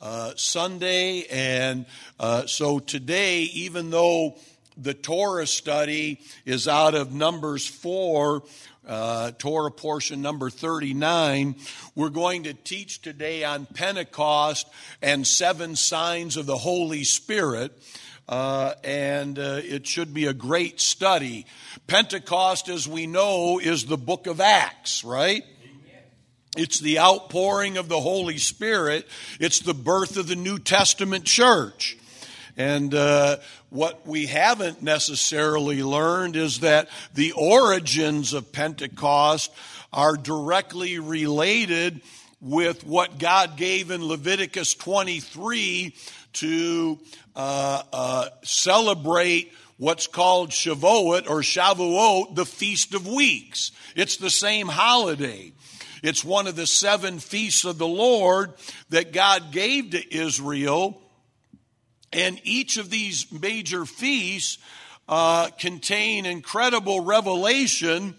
uh, Sunday. And uh, so today, even though the Torah study is out of Numbers 4, uh, Torah portion number 39. We're going to teach today on Pentecost and seven signs of the Holy Spirit. Uh, and uh, it should be a great study. Pentecost, as we know, is the book of Acts, right? It's the outpouring of the Holy Spirit. It's the birth of the New Testament church. And uh, what we haven't necessarily learned is that the origins of Pentecost are directly related with what God gave in Leviticus 23 to uh, uh, celebrate what's called Shavuot or Shavuot, the Feast of Weeks. It's the same holiday. It's one of the seven feasts of the Lord that God gave to Israel. And each of these major feasts uh, contain incredible revelation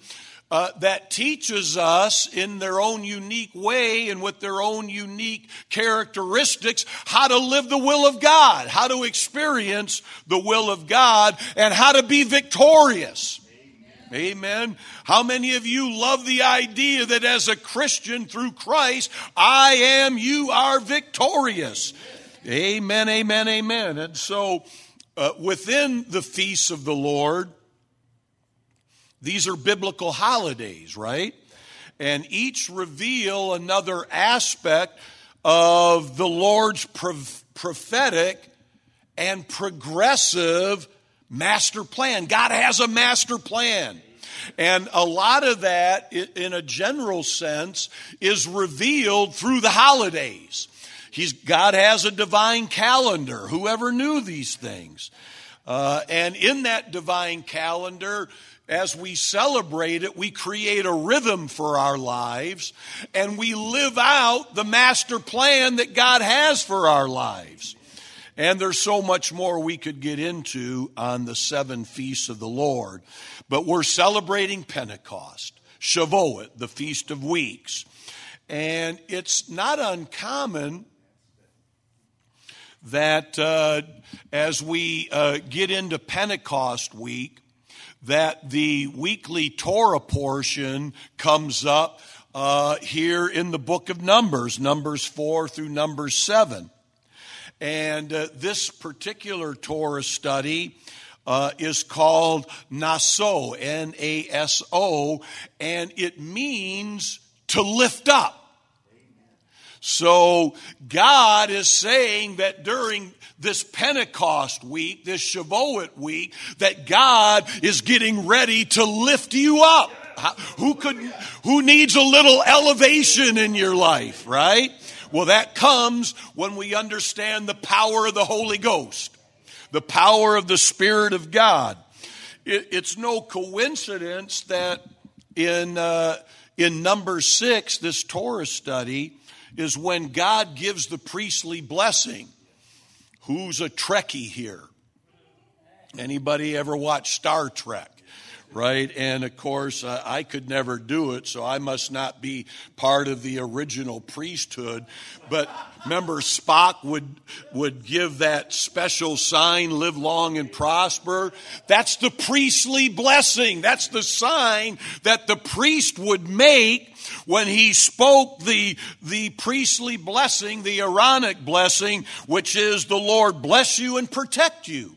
uh, that teaches us in their own unique way and with their own unique characteristics how to live the will of God, how to experience the will of God, and how to be victorious. Amen. How many of you love the idea that as a Christian through Christ, I am, you are victorious? Amen, amen, amen. And so uh, within the feasts of the Lord, these are biblical holidays, right? And each reveal another aspect of the Lord's prophetic and progressive master plan. God has a master plan. And a lot of that, in a general sense, is revealed through the holidays. He's, God has a divine calendar. Whoever knew these things? Uh, and in that divine calendar, as we celebrate it, we create a rhythm for our lives and we live out the master plan that God has for our lives. And there's so much more we could get into on the seven feasts of the Lord. But we're celebrating Pentecost, Shavuot, the Feast of Weeks. And it's not uncommon that uh, as we uh, get into Pentecost week, that the weekly Torah portion comes up uh, here in the book of Numbers, Numbers 4 through Numbers 7. And uh, this particular Torah study uh, is called Naso, N A S O, and it means to lift up. So God is saying that during this Pentecost week, this Shavuot week, that God is getting ready to lift you up. Who could, who needs a little elevation in your life, right? Well, that comes when we understand the power of the Holy Ghost, the power of the Spirit of God. It, it's no coincidence that in, uh, in number six, this Torah study, is when God gives the priestly blessing. Who's a Trekkie here? Anybody ever watch Star Trek? Right? And of course, uh, I could never do it, so I must not be part of the original priesthood. But remember, Spock would would give that special sign, "Live long and prosper." That's the priestly blessing. That's the sign that the priest would make when he spoke the, the priestly blessing, the Aaronic blessing, which is the Lord bless you and protect you.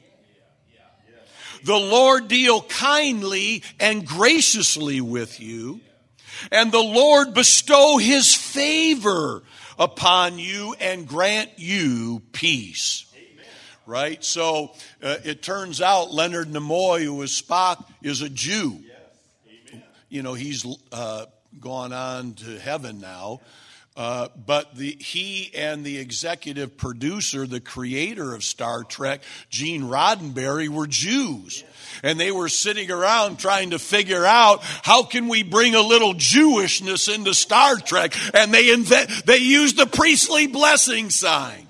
The Lord deal kindly and graciously with you, and the Lord bestow his favor upon you and grant you peace. Right? So uh, it turns out Leonard Nimoy, who was Spock, is a Jew. You know, he's uh, gone on to heaven now. Uh, but the, he and the executive producer, the creator of Star Trek, Gene Roddenberry, were Jews. And they were sitting around trying to figure out how can we bring a little Jewishness into Star Trek. And they invent, they used the priestly blessing sign.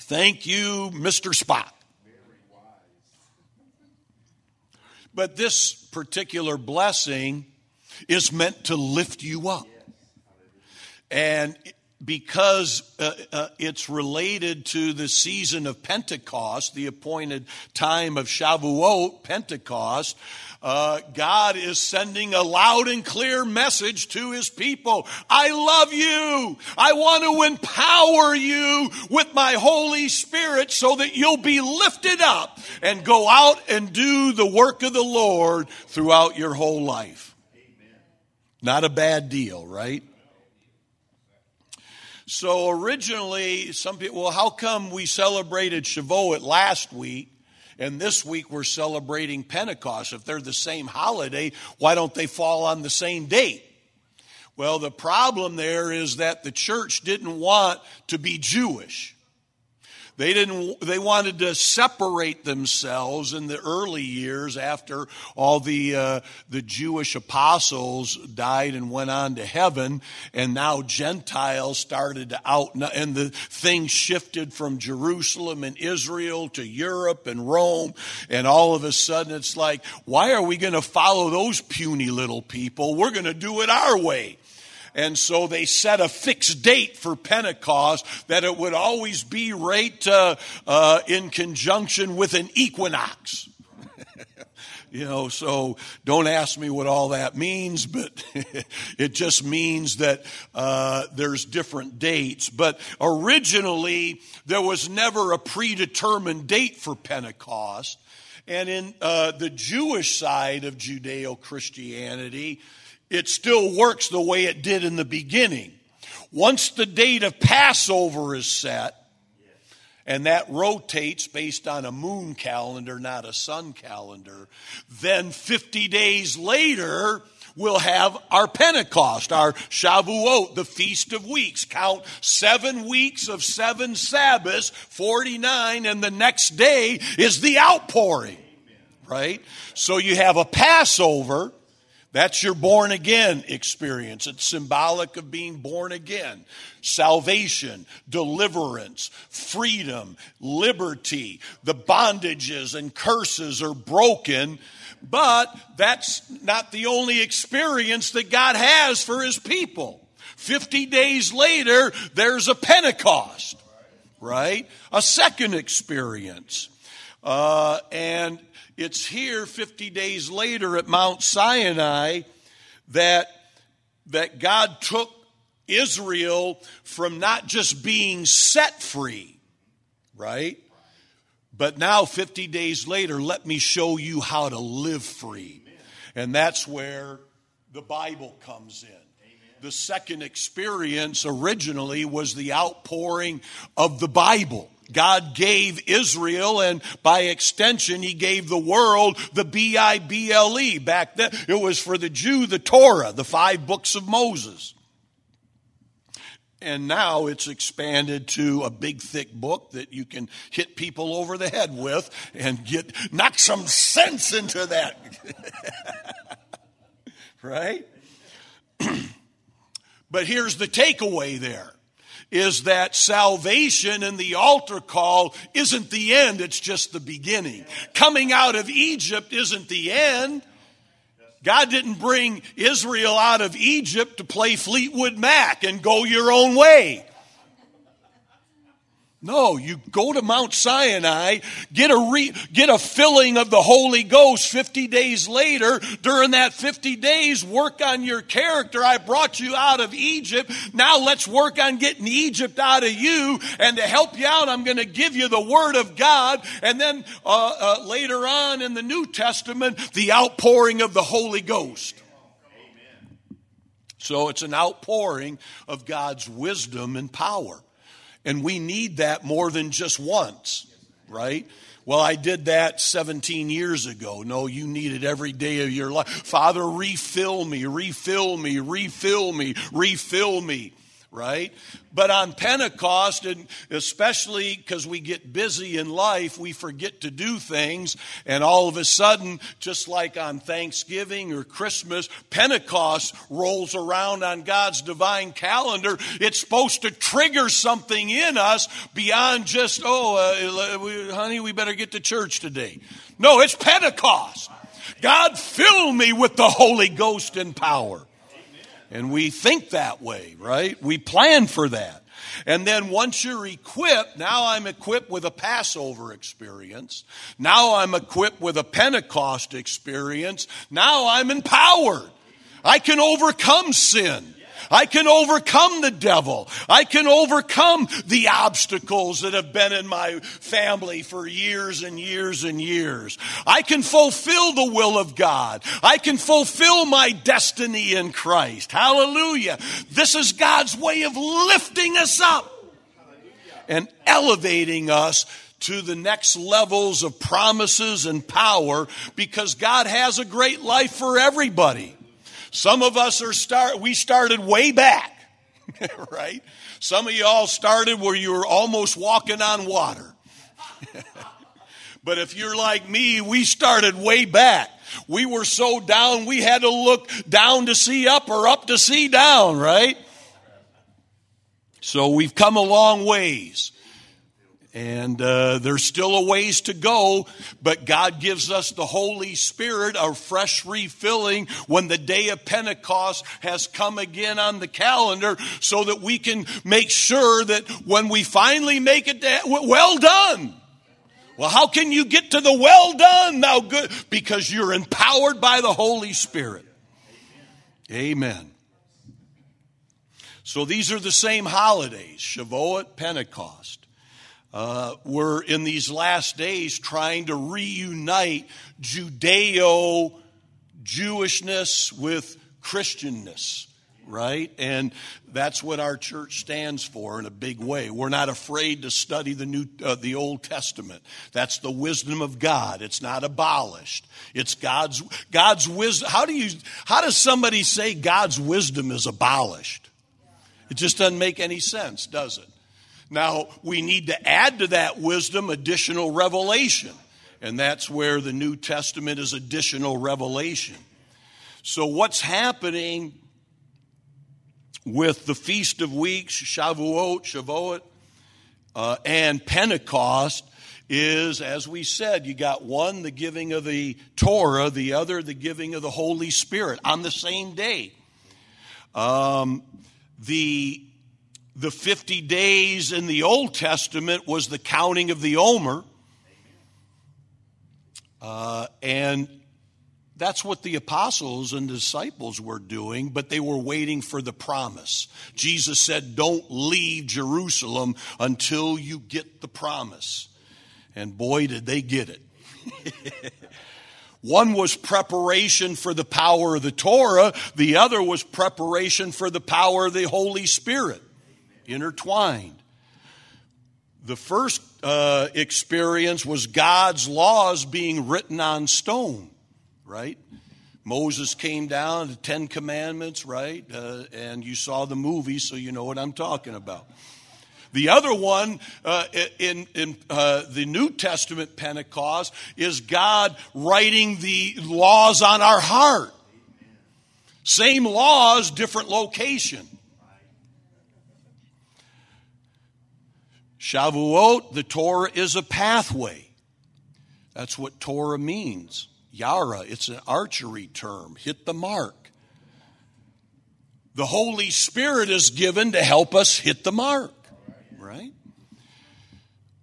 Thank you, Mr. Spock. But this particular blessing is meant to lift you up. And because uh, uh, it's related to the season of Pentecost, the appointed time of Shavuot, Pentecost, uh, God is sending a loud and clear message to his people. I love you. I want to empower you with my Holy Spirit so that you'll be lifted up and go out and do the work of the Lord throughout your whole life. Not a bad deal, right? So originally, some people, well, how come we celebrated Shavuot last week and this week we're celebrating Pentecost? If they're the same holiday, why don't they fall on the same date? Well, the problem there is that the church didn't want to be Jewish. They didn't, they wanted to separate themselves in the early years after all the, uh, the Jewish apostles died and went on to heaven. And now Gentiles started to out, and the thing shifted from Jerusalem and Israel to Europe and Rome. And all of a sudden it's like, why are we going to follow those puny little people? We're going to do it our way. And so they set a fixed date for Pentecost that it would always be right uh, uh, in conjunction with an equinox. you know, so don't ask me what all that means, but it just means that uh, there's different dates. But originally, there was never a predetermined date for Pentecost. And in uh, the Jewish side of Judeo Christianity, it still works the way it did in the beginning. Once the date of Passover is set, and that rotates based on a moon calendar, not a sun calendar, then 50 days later, we'll have our Pentecost, our Shavuot, the Feast of Weeks. Count seven weeks of seven Sabbaths, 49, and the next day is the outpouring, right? So you have a Passover, that's your born again experience. It's symbolic of being born again. Salvation, deliverance, freedom, liberty. The bondages and curses are broken, but that's not the only experience that God has for his people. 50 days later, there's a Pentecost, right? A second experience. Uh, and it's here 50 days later at Mount Sinai that, that God took Israel from not just being set free, right? But now, 50 days later, let me show you how to live free. And that's where the Bible comes in. The second experience originally was the outpouring of the Bible. God gave Israel, and by extension, He gave the world the B I B L E. Back then, it was for the Jew, the Torah, the five books of Moses. And now it's expanded to a big, thick book that you can hit people over the head with and get knock some sense into that. right? but here's the takeaway there is that salvation and the altar call isn't the end, it's just the beginning. Coming out of Egypt isn't the end. God didn't bring Israel out of Egypt to play Fleetwood Mac and go your own way. No, you go to Mount Sinai, get a re, get a filling of the Holy Ghost 50 days later. During that 50 days, work on your character. I brought you out of Egypt. Now let's work on getting Egypt out of you. And to help you out, I'm going to give you the Word of God. And then uh, uh, later on in the New Testament, the outpouring of the Holy Ghost. So it's an outpouring of God's wisdom and power. And we need that more than just once, right? Well, I did that 17 years ago. No, you need it every day of your life. Father, refill me, refill me, refill me, refill me right? But on Pentecost, and especially because we get busy in life, we forget to do things. And all of a sudden, just like on Thanksgiving or Christmas, Pentecost rolls around on God's divine calendar. It's supposed to trigger something in us beyond just, oh, uh, honey, we better get to church today. No, it's Pentecost. God, fill me with the Holy Ghost and power. And we think that way, right? We plan for that. And then once you're equipped, now I'm equipped with a Passover experience. Now I'm equipped with a Pentecost experience. Now I'm empowered. I can overcome sin. I can overcome the devil. I can overcome the obstacles that have been in my family for years and years and years. I can fulfill the will of God. I can fulfill my destiny in Christ. Hallelujah. This is God's way of lifting us up and elevating us to the next levels of promises and power because God has a great life for everybody. Some of us are start, we started way back, right? Some of y'all started where you were almost walking on water. but if you're like me, we started way back. We were so down, we had to look down to see up or up to see down, right? So we've come a long ways. And uh, there's still a ways to go, but God gives us the Holy Spirit, a fresh refilling when the day of Pentecost has come again on the calendar so that we can make sure that when we finally make it, well done. Well, how can you get to the well done now good? Because you're empowered by the Holy Spirit. Amen. So these are the same holidays, Shavuot, Pentecost uh, we're in these last days trying to reunite Judeo Jewishness with Christianness, right? And that's what our church stands for in a big way. We're not afraid to study the new, uh, the Old Testament. That's the wisdom of God. It's not abolished. It's God's God's wisdom. How do you? How does somebody say God's wisdom is abolished? It just doesn't make any sense, does it? Now, we need to add to that wisdom additional revelation. And that's where the New Testament is additional revelation. So, what's happening with the Feast of Weeks, Shavuot, Shavuot, uh, and Pentecost is, as we said, you got one, the giving of the Torah, the other, the giving of the Holy Spirit on the same day. Um, the the 50 days in the Old Testament was the counting of the Omer. Uh, and that's what the apostles and disciples were doing, but they were waiting for the promise. Jesus said, Don't leave Jerusalem until you get the promise. And boy, did they get it. One was preparation for the power of the Torah, the other was preparation for the power of the Holy Spirit intertwined. The first uh, experience was God's laws being written on stone, right? Moses came down, the Ten Commandments, right? Uh, and you saw the movie, so you know what I'm talking about. The other one uh, in, in uh, the New Testament Pentecost is God writing the laws on our heart. Same laws, different location. Shavuot, the Torah is a pathway. That's what Torah means. Yara, it's an archery term. Hit the mark. The Holy Spirit is given to help us hit the mark, right?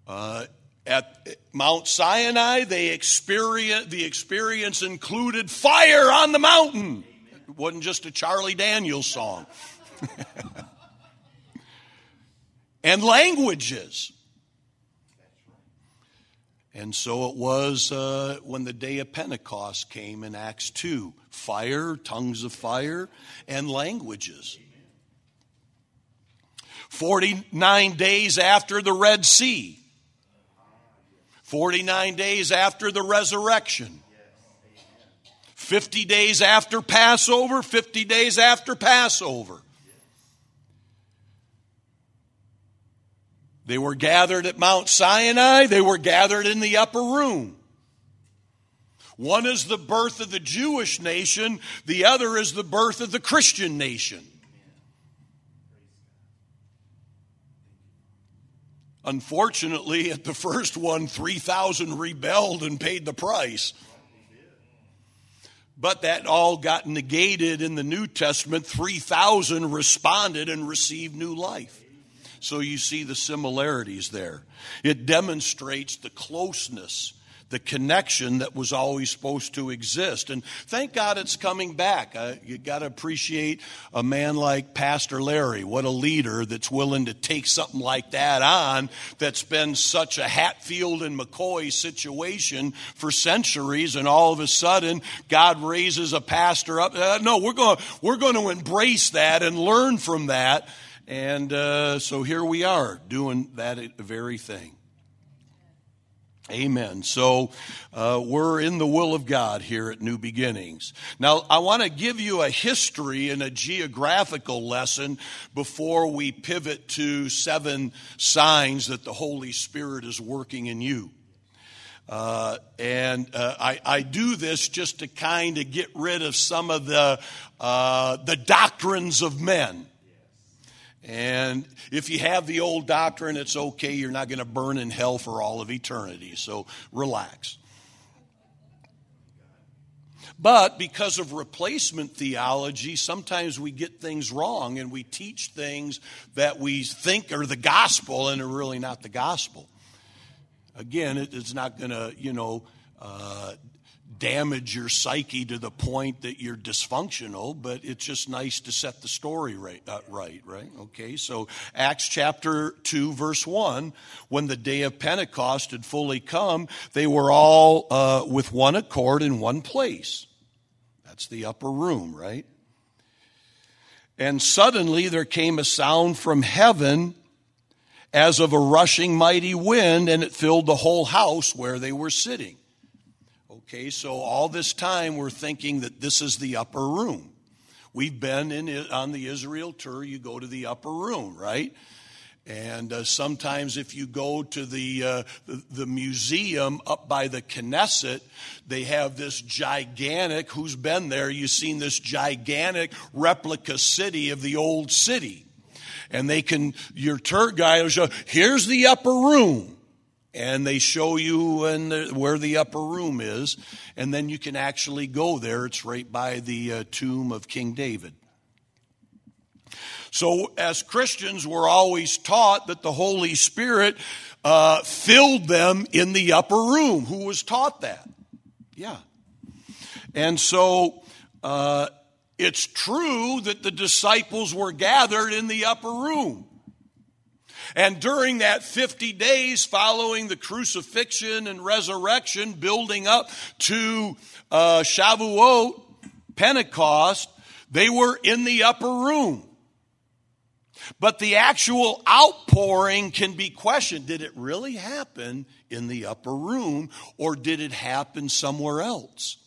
Uh, at Mount Sinai, they experience, the experience included fire on the mountain. It wasn't just a Charlie Daniels song. and languages. And so it was uh, when the day of Pentecost came in Acts 2 fire, tongues of fire, and languages. 49 days after the Red Sea. 49 days after the resurrection. 50 days after Passover, 50 days after Passover. They were gathered at Mount Sinai, they were gathered in the upper room. One is the birth of the Jewish nation, the other is the birth of the Christian nation. Unfortunately, at the first one, 3,000 rebelled and paid the price. But that all got negated in the New Testament. 3,000 responded and received new life. So you see the similarities there. It demonstrates the closeness the connection that was always supposed to exist. And thank God it's coming back. Uh, you got to appreciate a man like Pastor Larry. What a leader that's willing to take something like that on that's been such a Hatfield and McCoy situation for centuries. And all of a sudden, God raises a pastor up. Uh, no, we're going, we're going to embrace that and learn from that. And uh, so here we are doing that very thing. Amen. So uh, we're in the will of God here at New Beginnings. Now, I want to give you a history and a geographical lesson before we pivot to seven signs that the Holy Spirit is working in you. Uh, and uh, I, I, do this just to kind of get rid of some of the uh, the doctrines of men. And if you have the old doctrine, it's okay. You're not going to burn in hell for all of eternity. So relax. But because of replacement theology, sometimes we get things wrong and we teach things that we think are the gospel and are really not the gospel. Again, it's not going to, you know, uh, damage your psyche to the point that you're dysfunctional, but it's just nice to set the story right, uh, right, right? Okay, so Acts chapter 2, verse 1, when the day of Pentecost had fully come, they were all uh, with one accord in one place. That's the upper room, right? And suddenly there came a sound from heaven as of a rushing mighty wind, and it filled the whole house where they were sitting. Okay, so all this time we're thinking that this is the upper room. We've been in on the Israel tour. You go to the upper room, right? And uh, sometimes, if you go to the, uh, the, the museum up by the Knesset, they have this gigantic. Who's been there? You've seen this gigantic replica city of the old city, and they can. Your tour guide will show. Here's the upper room and they show you the, where the upper room is, and then you can actually go there. It's right by the uh, tomb of King David. So, as Christians, we're always taught that the Holy Spirit uh, filled them in the upper room. Who was taught that? Yeah. And so, uh, it's true that the disciples were gathered in the upper room. And during that 50 days following the crucifixion and resurrection, building up to uh, Shavuot, Pentecost, they were in the upper room. But the actual outpouring can be questioned. Did it really happen in the upper room or did it happen somewhere else?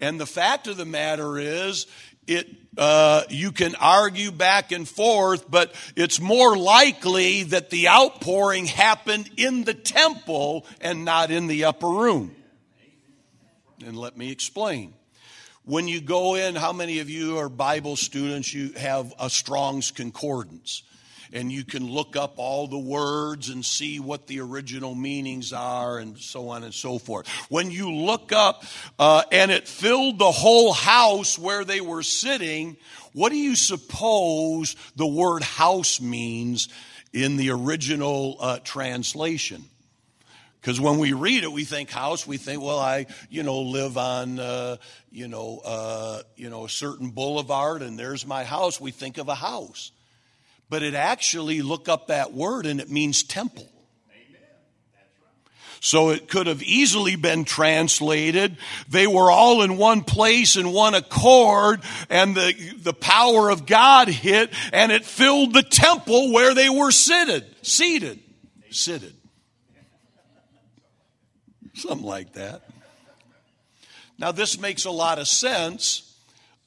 And the fact of the matter is, it uh, you can argue back and forth, but it's more likely that the outpouring happened in the temple and not in the upper room. And let me explain. When you go in, how many of you are Bible students? You have a Strong's Concordance and you can look up all the words and see what the original meanings are and so on and so forth. When you look up, uh, and it filled the whole house where they were sitting, what do you suppose the word house means in the original uh, translation? Because when we read it, we think house. We think, well, I, you know, live on, uh, you know, uh, you know, a certain boulevard, and there's my house. We think of a house but it actually, look up that word and it means temple. So it could have easily been translated. They were all in one place in one accord and the, the power of God hit and it filled the temple where they were seated, seated, seated. Something like that. Now, this makes a lot of sense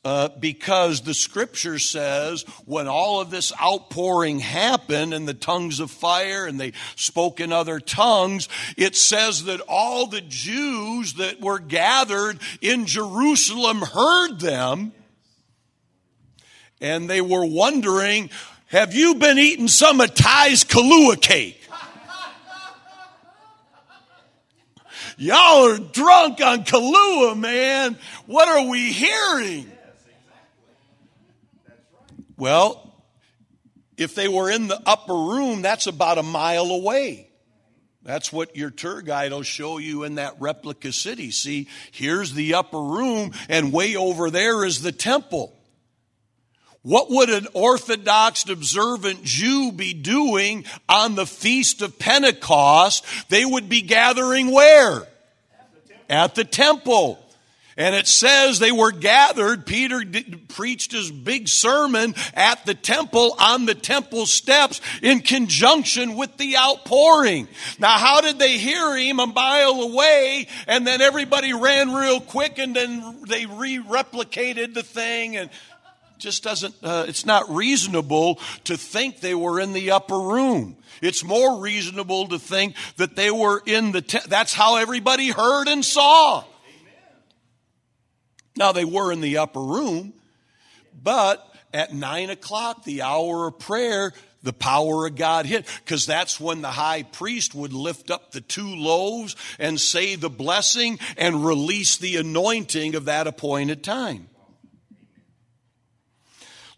uh, because the scripture says when all of this outpouring happened and the tongues of fire and they spoke in other tongues, it says that all the Jews that were gathered in Jerusalem heard them and they were wondering, have you been eating some of Ty's Kahlua cake? Y'all are drunk on Kahlua, man. What are we hearing? Well, if they were in the upper room, that's about a mile away. That's what your tour guide will show you in that replica city. See, here's the upper room, and way over there is the temple. What would an Orthodox observant Jew be doing on the Feast of Pentecost? They would be gathering where? At the temple. And it says they were gathered. Peter did, preached his big sermon at the temple on the temple steps in conjunction with the outpouring. Now, how did they hear him a mile away and then everybody ran real quick and then they re-replicated the thing and just doesn't, uh, it's not reasonable to think they were in the upper room. It's more reasonable to think that they were in the, te- that's how everybody heard and saw. Now they were in the upper room, but at nine o'clock, the hour of prayer, the power of God hit because that's when the high priest would lift up the two loaves and say the blessing and release the anointing of that appointed time.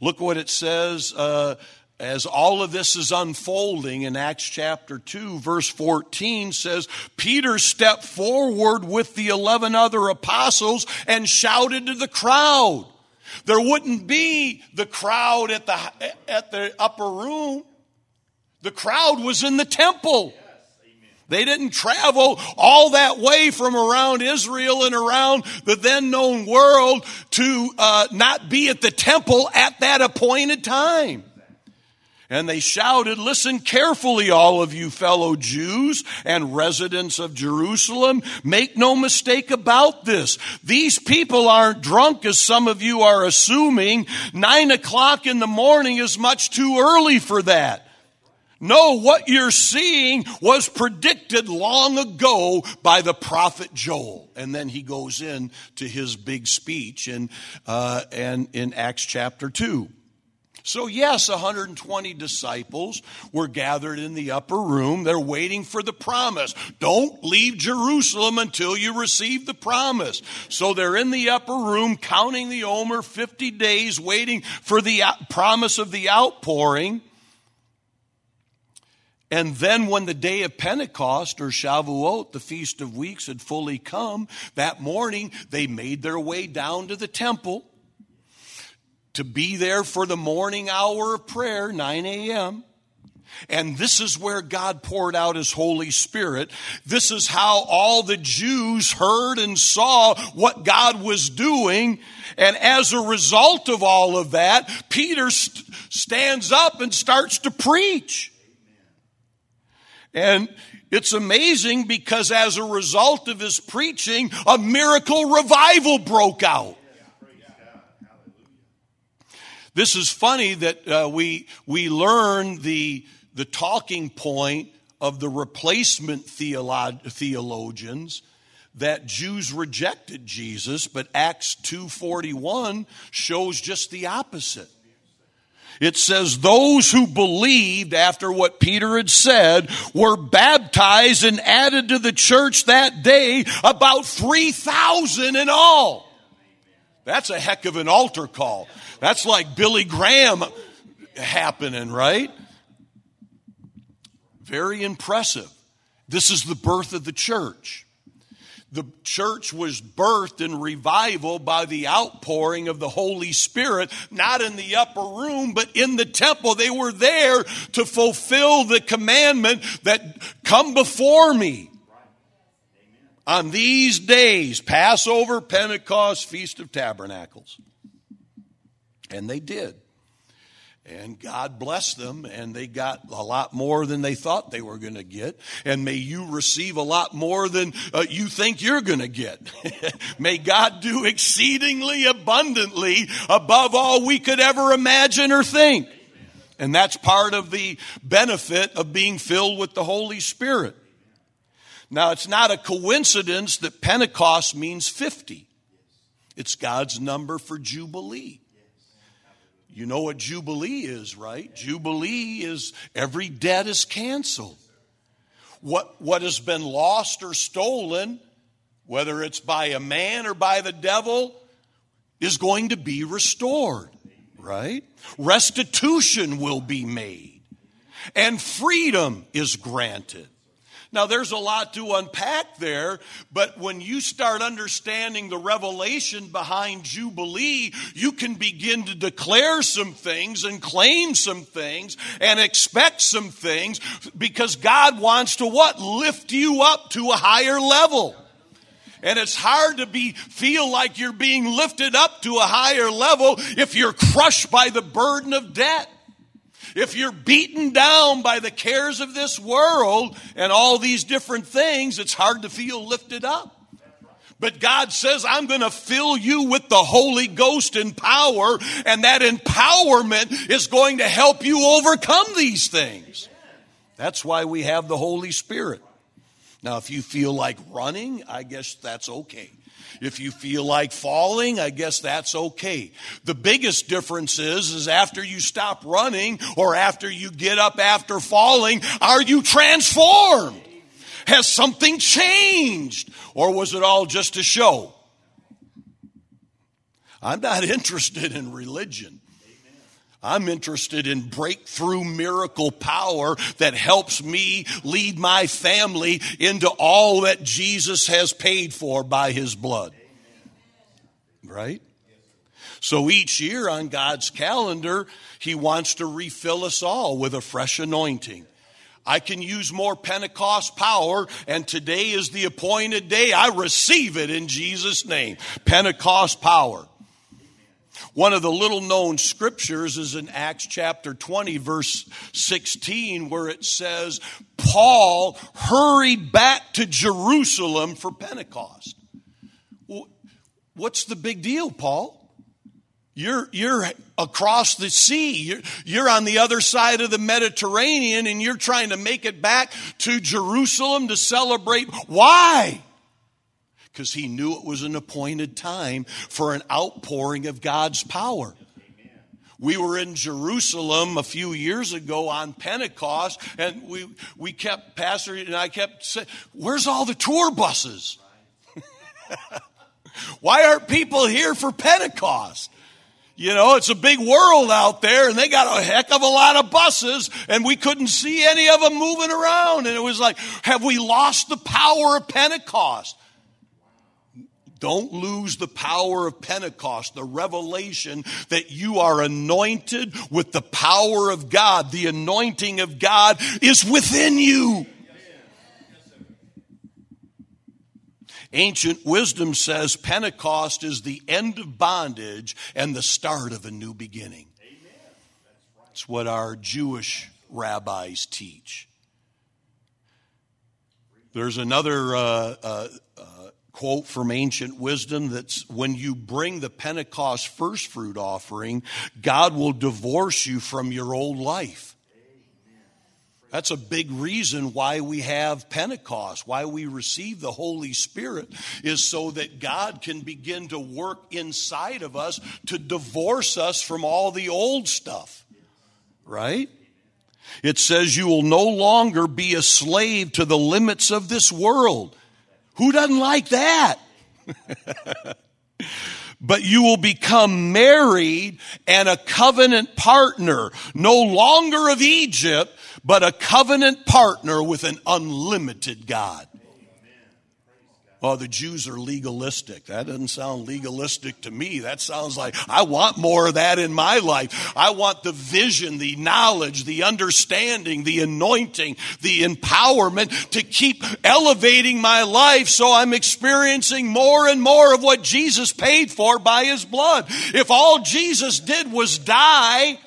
Look what it says uh, as all of this is unfolding in Acts chapter 2, verse 14 says, Peter stepped forward with the 11 other apostles and shouted to the crowd. There wouldn't be the crowd at the, at the upper room. The crowd was in the temple. They didn't travel all that way from around Israel and around the then known world to uh, not be at the temple at that appointed time. And they shouted, Listen carefully, all of you fellow Jews and residents of Jerusalem. Make no mistake about this. These people aren't drunk as some of you are assuming. Nine o'clock in the morning is much too early for that. No, what you're seeing was predicted long ago by the prophet Joel. And then he goes in to his big speech in, uh, and in Acts chapter 2. So, yes, 120 disciples were gathered in the upper room. They're waiting for the promise. Don't leave Jerusalem until you receive the promise. So, they're in the upper room counting the Omer 50 days, waiting for the promise of the outpouring. And then when the day of Pentecost or Shavuot, the Feast of Weeks, had fully come, that morning they made their way down to the temple to be there for the morning hour of prayer, 9 a.m. And this is where God poured out His Holy Spirit. This is how all the Jews heard and saw what God was doing. And as a result of all of that, Peter st- stands up and starts to preach. And it's amazing because as a result of his preaching, a miracle revival broke out. This is funny that uh, we, we learn the, the talking point of the replacement theolo- theologians that Jews rejected Jesus, but Acts 2:41 shows just the opposite. It says those who believed after what Peter had said were baptized and added to the church that day about 3,000 in all. That's a heck of an altar call. That's like Billy Graham happening, right? Very impressive. This is the birth of the church. The church was birthed in revival by the outpouring of the Holy Spirit, not in the upper room, but in the temple. They were there to fulfill the commandment that come before me. On these days, Passover, Pentecost, Feast of Tabernacles. And they did. And God blessed them, and they got a lot more than they thought they were going to get. And may you receive a lot more than uh, you think you're going to get. may God do exceedingly abundantly above all we could ever imagine or think. And that's part of the benefit of being filled with the Holy Spirit. Now, it's not a coincidence that Pentecost means 50. It's God's number for Jubilee. You know what Jubilee is, right? Jubilee is every debt is canceled. What, what has been lost or stolen, whether it's by a man or by the devil, is going to be restored, right? Restitution will be made, and freedom is granted. Now, there's a lot to unpack there, but when you start understanding the revelation behind Jubilee, you can begin to declare some things and claim some things and expect some things because God wants to what? Lift you up to a higher level. And it's hard to be, feel like you're being lifted up to a higher level if you're crushed by the burden of debt. If you're beaten down by the cares of this world and all these different things, it's hard to feel lifted up. But God says, I'm going to fill you with the Holy Ghost and power, and that empowerment is going to help you overcome these things. That's why we have the Holy Spirit. Now, if you feel like running, I guess that's okay. If you feel like falling, I guess that's okay. The biggest difference is, is after you stop running or after you get up after falling, are you transformed? Has something changed? Or was it all just a show? I'm not interested in religion. I'm interested in breakthrough miracle power that helps me lead my family into all that Jesus has paid for by his blood. Right? So each year on God's calendar, he wants to refill us all with a fresh anointing. I can use more Pentecost power, and today is the appointed day. I receive it in Jesus' name. Pentecost power. One of the little known scriptures is in Acts chapter 20, verse 16, where it says, Paul hurried back to Jerusalem for Pentecost. What's the big deal, Paul? You're, you're across the sea. You're, you're on the other side of the Mediterranean and you're trying to make it back to Jerusalem to celebrate. Why? Because he knew it was an appointed time for an outpouring of God's power. We were in Jerusalem a few years ago on Pentecost, and we, we kept, Pastor and I kept saying, Where's all the tour buses? Why aren't people here for Pentecost? You know, it's a big world out there and they got a heck of a lot of buses and we couldn't see any of them moving around. And it was like, have we lost the power of Pentecost? Don't lose the power of Pentecost, the revelation that you are anointed with the power of God. The anointing of God is within you. Ancient wisdom says Pentecost is the end of bondage and the start of a new beginning. It's what our Jewish rabbis teach. There's another uh, uh, uh, quote from ancient wisdom that's when you bring the Pentecost first fruit offering, God will divorce you from your old life. That's a big reason why we have Pentecost, why we receive the Holy Spirit, is so that God can begin to work inside of us to divorce us from all the old stuff. Right? It says you will no longer be a slave to the limits of this world. Who doesn't like that? but you will become married and a covenant partner, no longer of Egypt, but a covenant partner with an unlimited God. Oh, the Jews are legalistic. That doesn't sound legalistic to me. That sounds like I want more of that in my life. I want the vision, the knowledge, the understanding, the anointing, the empowerment to keep elevating my life so I'm experiencing more and more of what Jesus paid for by his blood. If all Jesus did was die,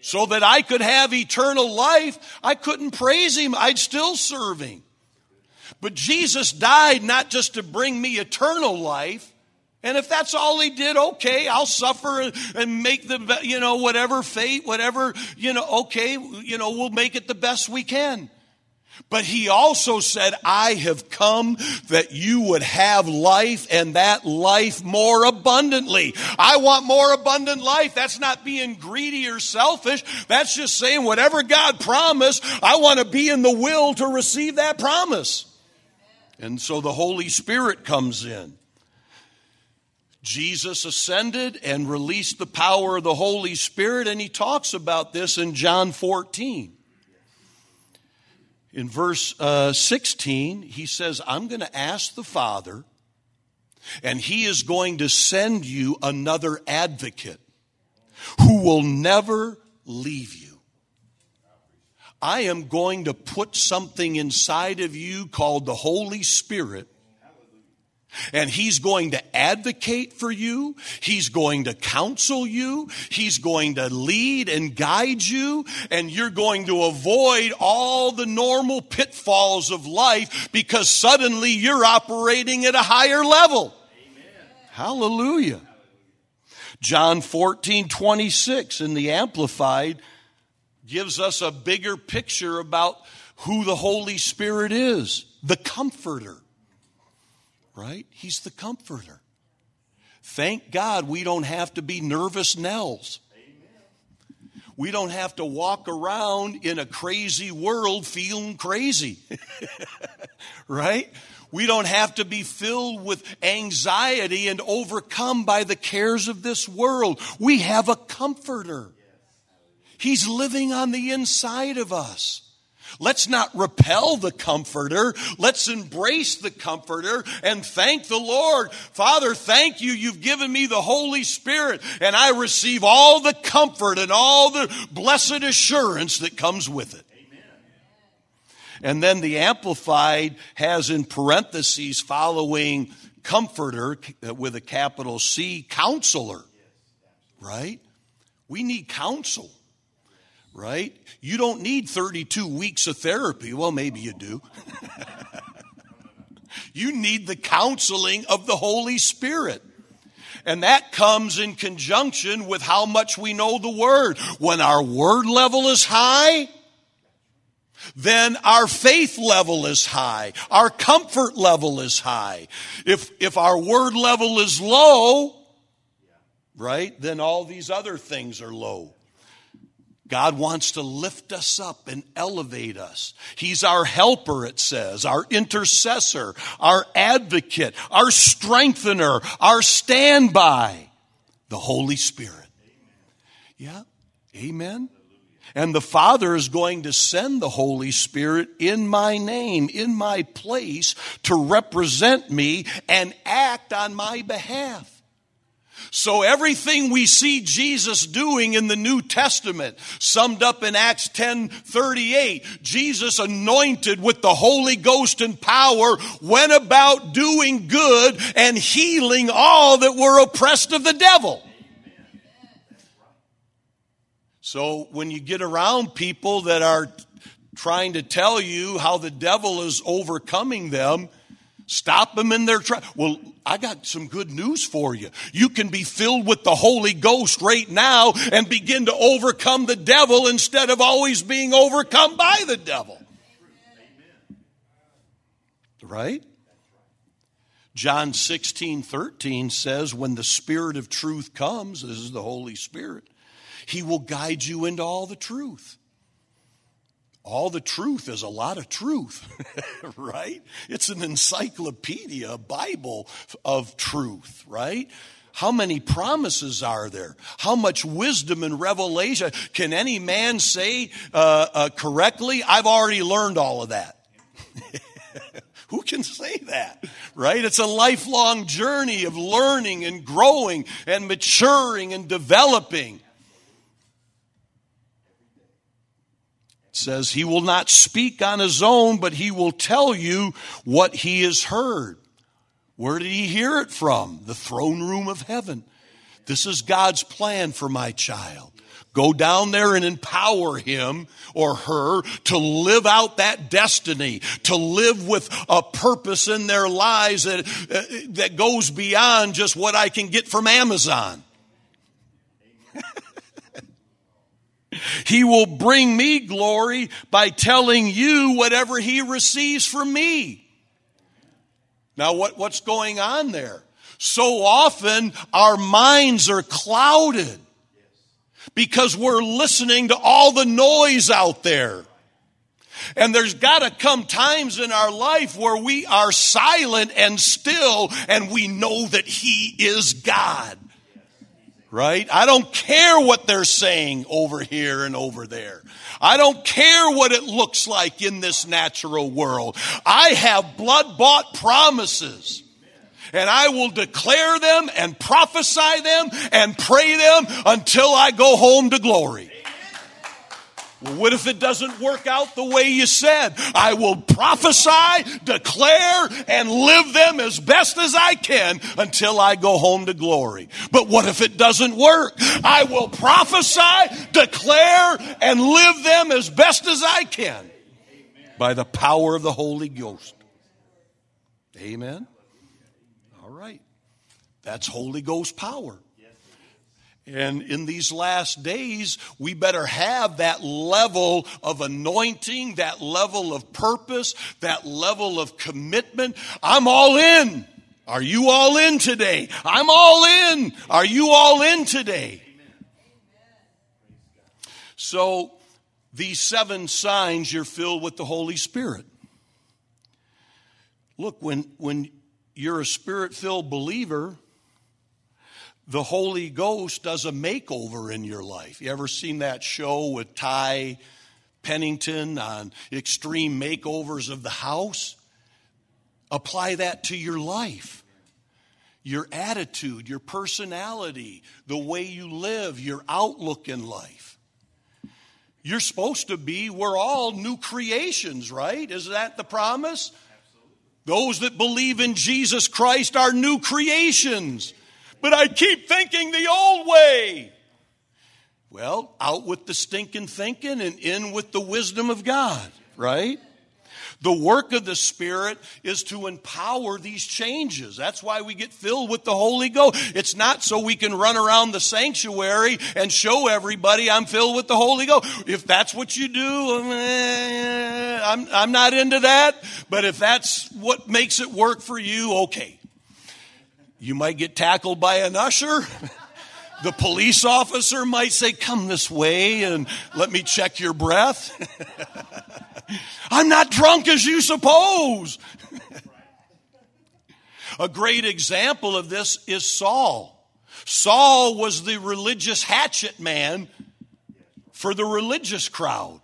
so that I could have eternal life, I couldn't praise him. I'd still serve him. But Jesus died not just to bring me eternal life. And if that's all he did, okay, I'll suffer and make the, you know, whatever fate, whatever, you know, okay, you know, we'll make it the best we can. But he also said, I have come that you would have life and that life more abundantly. I want more abundant life. That's not being greedy or selfish. That's just saying whatever God promised, I want to be in the will to receive that promise. And so the Holy Spirit comes in. Jesus ascended and released the power of the Holy Spirit, and he talks about this in John 14. In verse uh, 16, he says, I'm going to ask the Father, and he is going to send you another advocate who will never leave you. I am going to put something inside of you called the Holy Spirit and he's going to advocate for you. He's going to counsel you. He's going to lead and guide you. And you're going to avoid all the normal pitfalls of life because suddenly you're operating at a higher level. Amen. Hallelujah. John 14, 26 in the Amplified gives us a bigger picture about who the Holy Spirit is the Comforter right? He's the comforter. Thank God we don't have to be nervous Nels. We don't have to walk around in a crazy world feeling crazy. right? We don't have to be filled with anxiety and overcome by the cares of this world. We have a comforter. He's living on the inside of us. Let's not repel the comforter. Let's embrace the comforter and thank the Lord. Father, thank you. You've given me the Holy Spirit and I receive all the comfort and all the blessed assurance that comes with it. And then the Amplified has in parentheses following comforter uh, with a capital C, counselor. Right? We need counsel right? You don't need 32 weeks of therapy. Well, maybe you do. you need the counseling of the Holy Spirit. And that comes in conjunction with how much we know the Word. When our Word level is high, then our faith level is high. Our comfort level is high. If, if our Word level is low, right, then all these other things are low. God wants to lift us up and elevate us. He's our helper, it says, our intercessor, our advocate, our strengthener, our standby, the Holy Spirit. Yeah, amen. And the Father is going to send the Holy Spirit in my name, in my place, to represent me and act on my behalf. So everything we see Jesus doing in the New Testament, summed up in Acts 10 38, Jesus anointed with the Holy Ghost and power went about doing good and healing all that were oppressed of the devil. So when you get around people that are trying to tell you how the devil is overcoming them, Stop them in their tracks. Well, I got some good news for you. You can be filled with the Holy Ghost right now and begin to overcome the devil instead of always being overcome by the devil. Right? John 16, 13 says, when the Spirit of truth comes, this is the Holy Spirit, He will guide you into all the truth all the truth is a lot of truth, right? It's an encyclopedia, a Bible of truth, right? How many promises are there? How much wisdom and revelation? Can any man say uh, uh, correctly, I've already learned all of that? Who can say that? Right? It's a lifelong journey of learning and growing and maturing and developing. Says he will not speak on his own, but he will tell you what he has heard. Where did he hear it from? The throne room of heaven. This is God's plan for my child. Go down there and empower him or her to live out that destiny, to live with a purpose in their lives that, uh, that goes beyond just what I can get from Amazon. He will bring me glory by telling you whatever he receives from me. Now, what, what's going on there? So often our minds are clouded because we're listening to all the noise out there. And there's got to come times in our life where we are silent and still and we know that He is God. Right? I don't care what they're saying over here and over there. I don't care what it looks like in this natural world. I have blood bought promises and I will declare them and prophesy them and pray them until I go home to glory. What if it doesn't work out the way you said? I will prophesy, declare, and live them as best as I can until I go home to glory. But what if it doesn't work? I will prophesy, declare, and live them as best as I can by the power of the Holy Ghost. Amen. All right. That's Holy Ghost power. And in these last days, we better have that level of anointing, that level of purpose, that level of commitment. I'm all in. Are you all in today? I'm all in. Are you all in today? So, these seven signs, you're filled with the Holy Spirit. Look, when, when you're a spirit filled believer, the Holy Ghost does a makeover in your life. You ever seen that show with Ty Pennington on extreme makeovers of the house? Apply that to your life. Your attitude, your personality, the way you live, your outlook in life. You're supposed to be, we're all new creations, right? Is that the promise? Absolutely. Those that believe in Jesus Christ are new creations but I keep thinking the old way. Well, out with the stinking thinking and in with the wisdom of God, right? The work of the Spirit is to empower these changes. That's why we get filled with the Holy Ghost. It's not so we can run around the sanctuary and show everybody I'm filled with the Holy Ghost. If that's what you do, I'm, I'm not into that. But if that's what makes it work for you, okay. You might get tackled by an usher. The police officer might say, Come this way and let me check your breath. I'm not drunk as you suppose. A great example of this is Saul. Saul was the religious hatchet man for the religious crowd.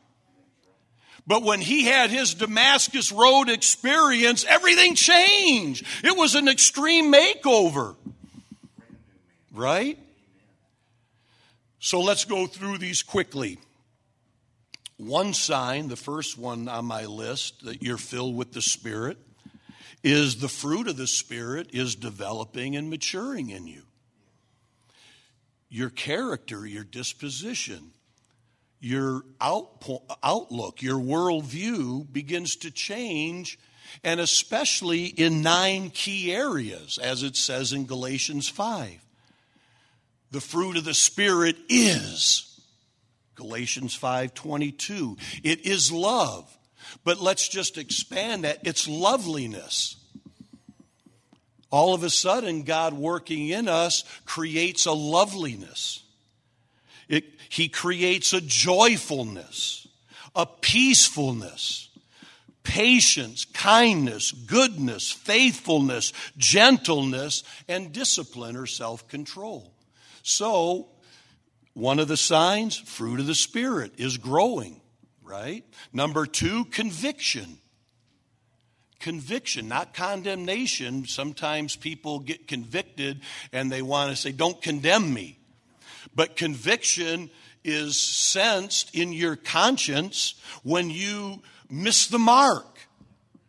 But when he had his Damascus Road experience, everything changed. It was an extreme makeover. Right? So let's go through these quickly. One sign, the first one on my list, that you're filled with the Spirit, is the fruit of the Spirit is developing and maturing in you. Your character, your disposition, your outlook, your worldview begins to change, and especially in nine key areas, as it says in Galatians 5. The fruit of the Spirit is Galatians 5:22. It is love. But let's just expand that. It's loveliness. All of a sudden, God working in us creates a loveliness. It, he creates a joyfulness, a peacefulness, patience, kindness, goodness, faithfulness, gentleness, and discipline or self control. So, one of the signs, fruit of the Spirit, is growing, right? Number two, conviction. Conviction, not condemnation. Sometimes people get convicted and they want to say, Don't condemn me. But conviction is sensed in your conscience when you miss the mark.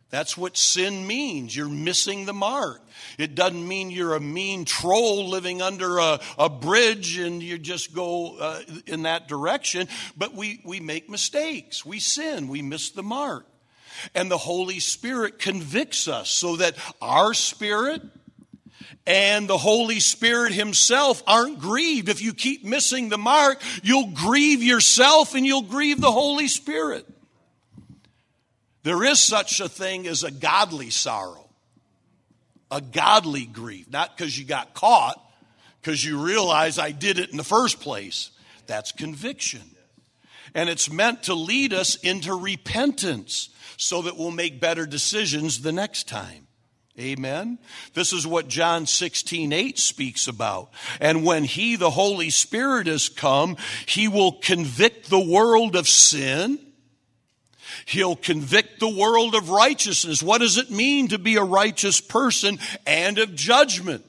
That's what sin means. You're missing the mark. It doesn't mean you're a mean troll living under a, a bridge and you just go uh, in that direction. But we, we make mistakes. We sin. We miss the mark. And the Holy Spirit convicts us so that our spirit and the Holy Spirit Himself aren't grieved. If you keep missing the mark, you'll grieve yourself and you'll grieve the Holy Spirit. There is such a thing as a godly sorrow, a godly grief, not because you got caught, because you realize I did it in the first place. That's conviction. And it's meant to lead us into repentance so that we'll make better decisions the next time. Amen. This is what John 16, 8 speaks about. And when He, the Holy Spirit, has come, He will convict the world of sin He'll convict the world of righteousness. What does it mean to be a righteous person and of judgment?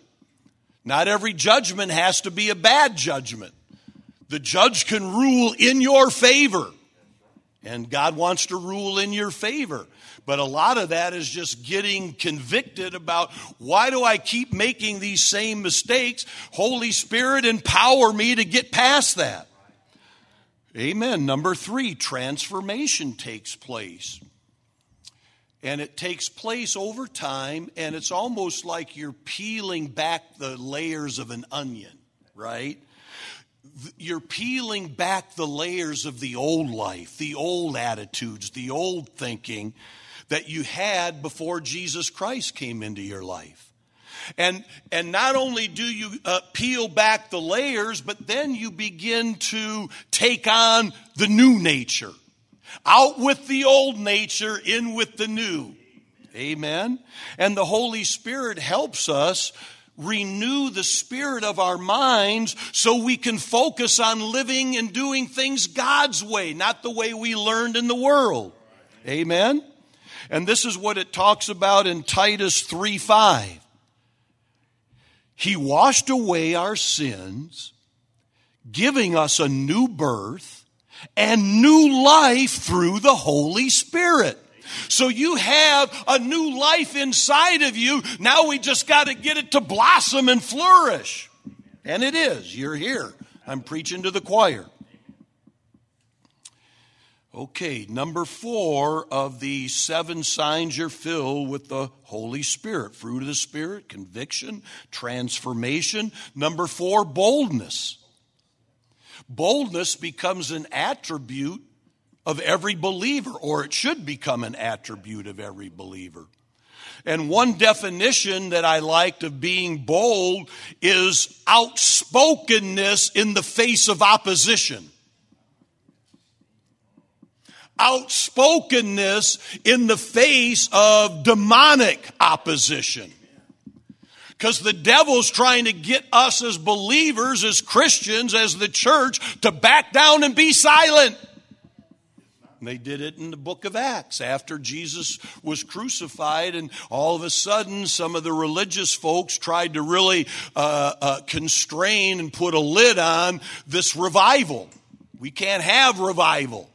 Not every judgment has to be a bad judgment. The judge can rule in your favor. And God wants to rule in your favor. But a lot of that is just getting convicted about why do I keep making these same mistakes? Holy Spirit, empower me to get past that. Amen. Number three, transformation takes place. And it takes place over time, and it's almost like you're peeling back the layers of an onion, right? You're peeling back the layers of the old life, the old attitudes, the old thinking that you had before Jesus Christ came into your life. And, and not only do you uh, peel back the layers, but then you begin to take on the new nature. Out with the old nature, in with the new. Amen. And the Holy Spirit helps us renew the spirit of our minds so we can focus on living and doing things God's way, not the way we learned in the world. Amen. And this is what it talks about in Titus 3 5. He washed away our sins, giving us a new birth and new life through the Holy Spirit. So you have a new life inside of you. Now we just got to get it to blossom and flourish. And it is. You're here. I'm preaching to the choir. Okay, number four of the seven signs you're filled with the Holy Spirit fruit of the Spirit, conviction, transformation. Number four, boldness. Boldness becomes an attribute of every believer, or it should become an attribute of every believer. And one definition that I liked of being bold is outspokenness in the face of opposition outspokenness in the face of demonic opposition. Because the devil's trying to get us as believers, as Christians, as the church, to back down and be silent. They did it in the book of Acts after Jesus was crucified, and all of a sudden, some of the religious folks tried to really uh, uh, constrain and put a lid on this revival. We can't have revival.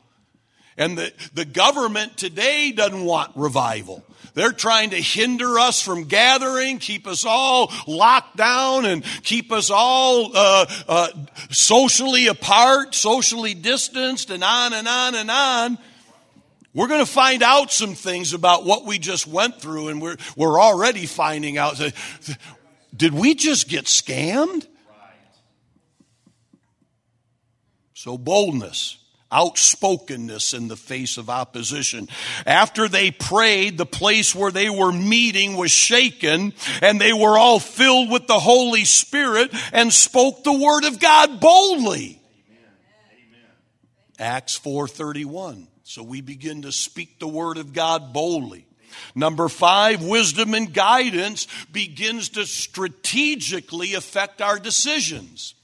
And the, the government today doesn't want revival. They're trying to hinder us from gathering, keep us all locked down, and keep us all uh, uh, socially apart, socially distanced, and on and on and on. We're going to find out some things about what we just went through, and we're, we're already finding out. Did we just get scammed? So, boldness outspokenness in the face of opposition. After they prayed, the place where they were meeting was shaken and they were all filled with the Holy Spirit and spoke the word of God boldly. Acts 4:31. So we begin to speak the word of God boldly. Number five, wisdom and guidance begins to strategically affect our decisions.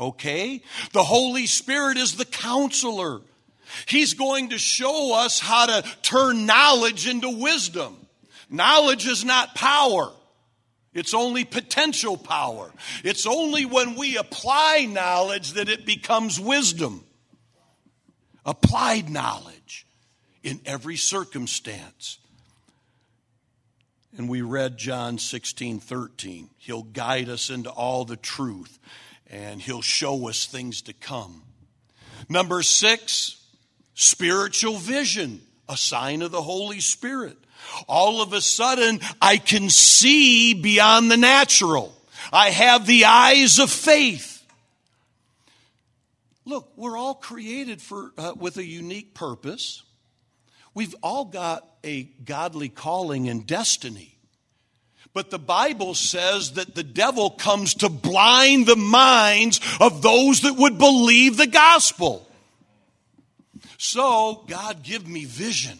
Okay? The Holy Spirit is the counselor. He's going to show us how to turn knowledge into wisdom. Knowledge is not power. It's only potential power. It's only when we apply knowledge that it becomes wisdom. Applied knowledge in every circumstance. And we read John 16, 13. He'll guide us into all the truth and he'll show us things to come. Number six, spiritual vision, a sign of the Holy Spirit. All of a sudden, I can see beyond the natural. I have the eyes of faith. Look, we're all created for, uh, with a unique purpose. We've all got a godly calling and destiny. But the Bible says that the devil comes to blind the minds of those that would believe the gospel. So, God, give me vision.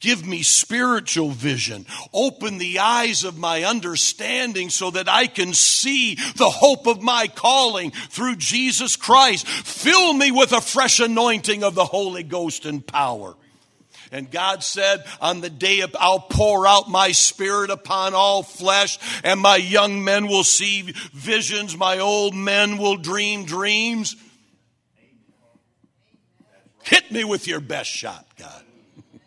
Give me spiritual vision. Open the eyes of my understanding so that I can see the hope of my calling through Jesus Christ. Fill me with a fresh anointing of the Holy Ghost and power. And God said, on the day of, I'll pour out my spirit upon all flesh and my young men will see visions. My old men will dream dreams. Hit me with your best shot, God.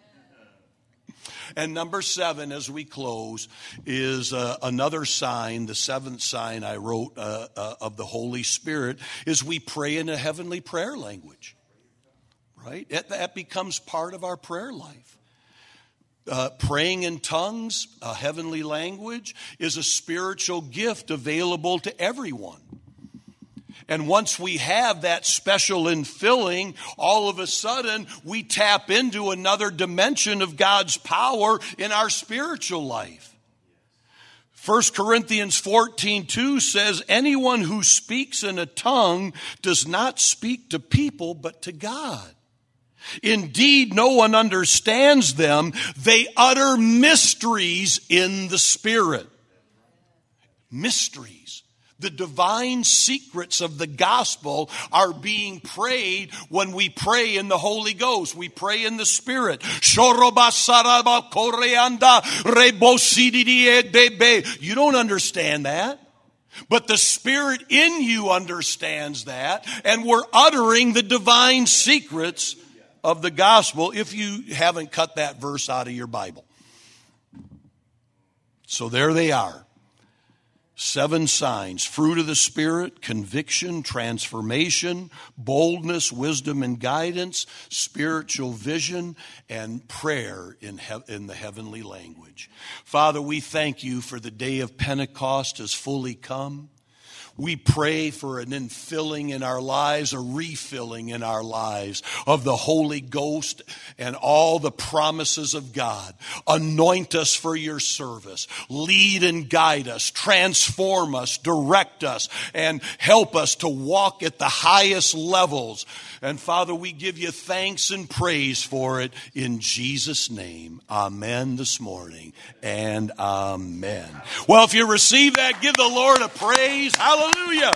And number seven, as we close, is uh, another sign, the seventh sign I wrote uh, uh, of the Holy Spirit, is we pray in a heavenly prayer language right? That, that becomes part of our prayer life. Uh, praying in tongues, a heavenly language, is a spiritual gift available to everyone. And once we have that special infilling, all of a sudden we tap into another dimension of God's power in our spiritual life. 1 Corinthians 14, 2 says, Anyone who speaks in a tongue does not speak to people, but to God. Indeed, no one understands them. They utter mysteries in the Spirit. Mysteries. The divine secrets of the gospel are being prayed when we pray in the Holy Ghost. We pray in the Spirit. You don't understand that. But the Spirit in you understands that, and we're uttering the divine secrets of the gospel if you haven't cut that verse out of your Bible. So there they are. Seven signs fruit of the Spirit, conviction, transformation, boldness, wisdom, and guidance, spiritual vision, and prayer in, he- in the heavenly language. Father, we thank you for the day of Pentecost has fully come. We pray for an infilling in our lives, a refilling in our lives of the Holy Ghost and all the promises of God. Anoint us for your service. Lead and guide us. Transform us. Direct us and help us to walk at the highest levels. And Father, we give you thanks and praise for it in Jesus' name. Amen this morning and amen. Well, if you receive that, give the Lord a praise. Hallelujah.